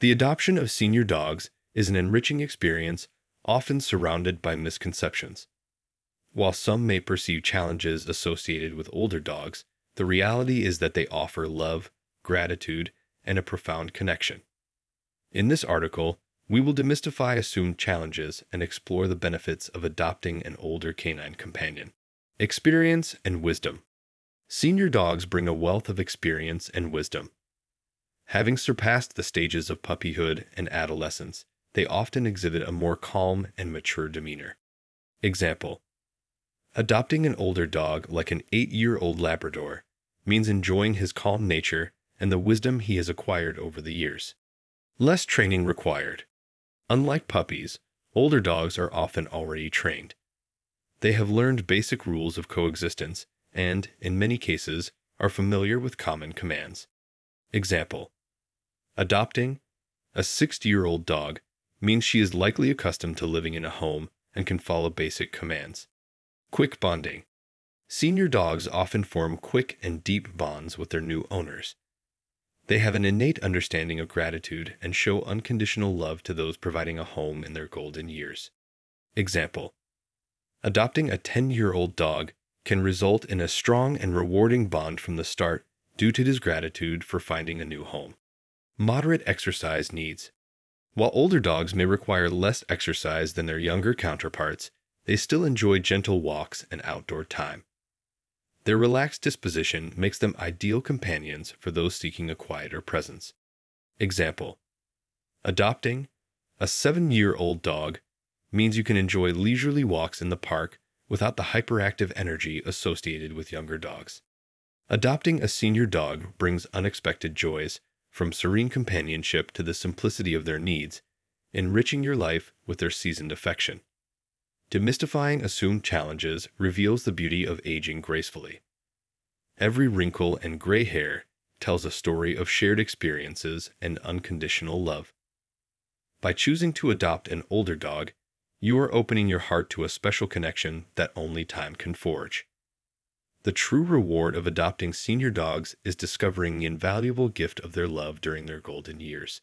The adoption of senior dogs is an enriching experience, often surrounded by misconceptions. While some may perceive challenges associated with older dogs, the reality is that they offer love, gratitude, and a profound connection. In this article, we will demystify assumed challenges and explore the benefits of adopting an older canine companion. Experience and wisdom. Senior dogs bring a wealth of experience and wisdom. Having surpassed the stages of puppyhood and adolescence, they often exhibit a more calm and mature demeanor. Example Adopting an older dog like an eight year old Labrador means enjoying his calm nature and the wisdom he has acquired over the years. Less training required. Unlike puppies, older dogs are often already trained. They have learned basic rules of coexistence and, in many cases, are familiar with common commands. Example Adopting a 60 year old dog means she is likely accustomed to living in a home and can follow basic commands. Quick bonding. Senior dogs often form quick and deep bonds with their new owners. They have an innate understanding of gratitude and show unconditional love to those providing a home in their golden years. Example Adopting a 10 year old dog can result in a strong and rewarding bond from the start due to his gratitude for finding a new home. Moderate exercise needs. While older dogs may require less exercise than their younger counterparts, they still enjoy gentle walks and outdoor time. Their relaxed disposition makes them ideal companions for those seeking a quieter presence. Example Adopting a seven year old dog means you can enjoy leisurely walks in the park without the hyperactive energy associated with younger dogs. Adopting a senior dog brings unexpected joys, from serene companionship to the simplicity of their needs, enriching your life with their seasoned affection. Demystifying assumed challenges reveals the beauty of aging gracefully. Every wrinkle and gray hair tells a story of shared experiences and unconditional love. By choosing to adopt an older dog, you are opening your heart to a special connection that only time can forge. The true reward of adopting senior dogs is discovering the invaluable gift of their love during their golden years.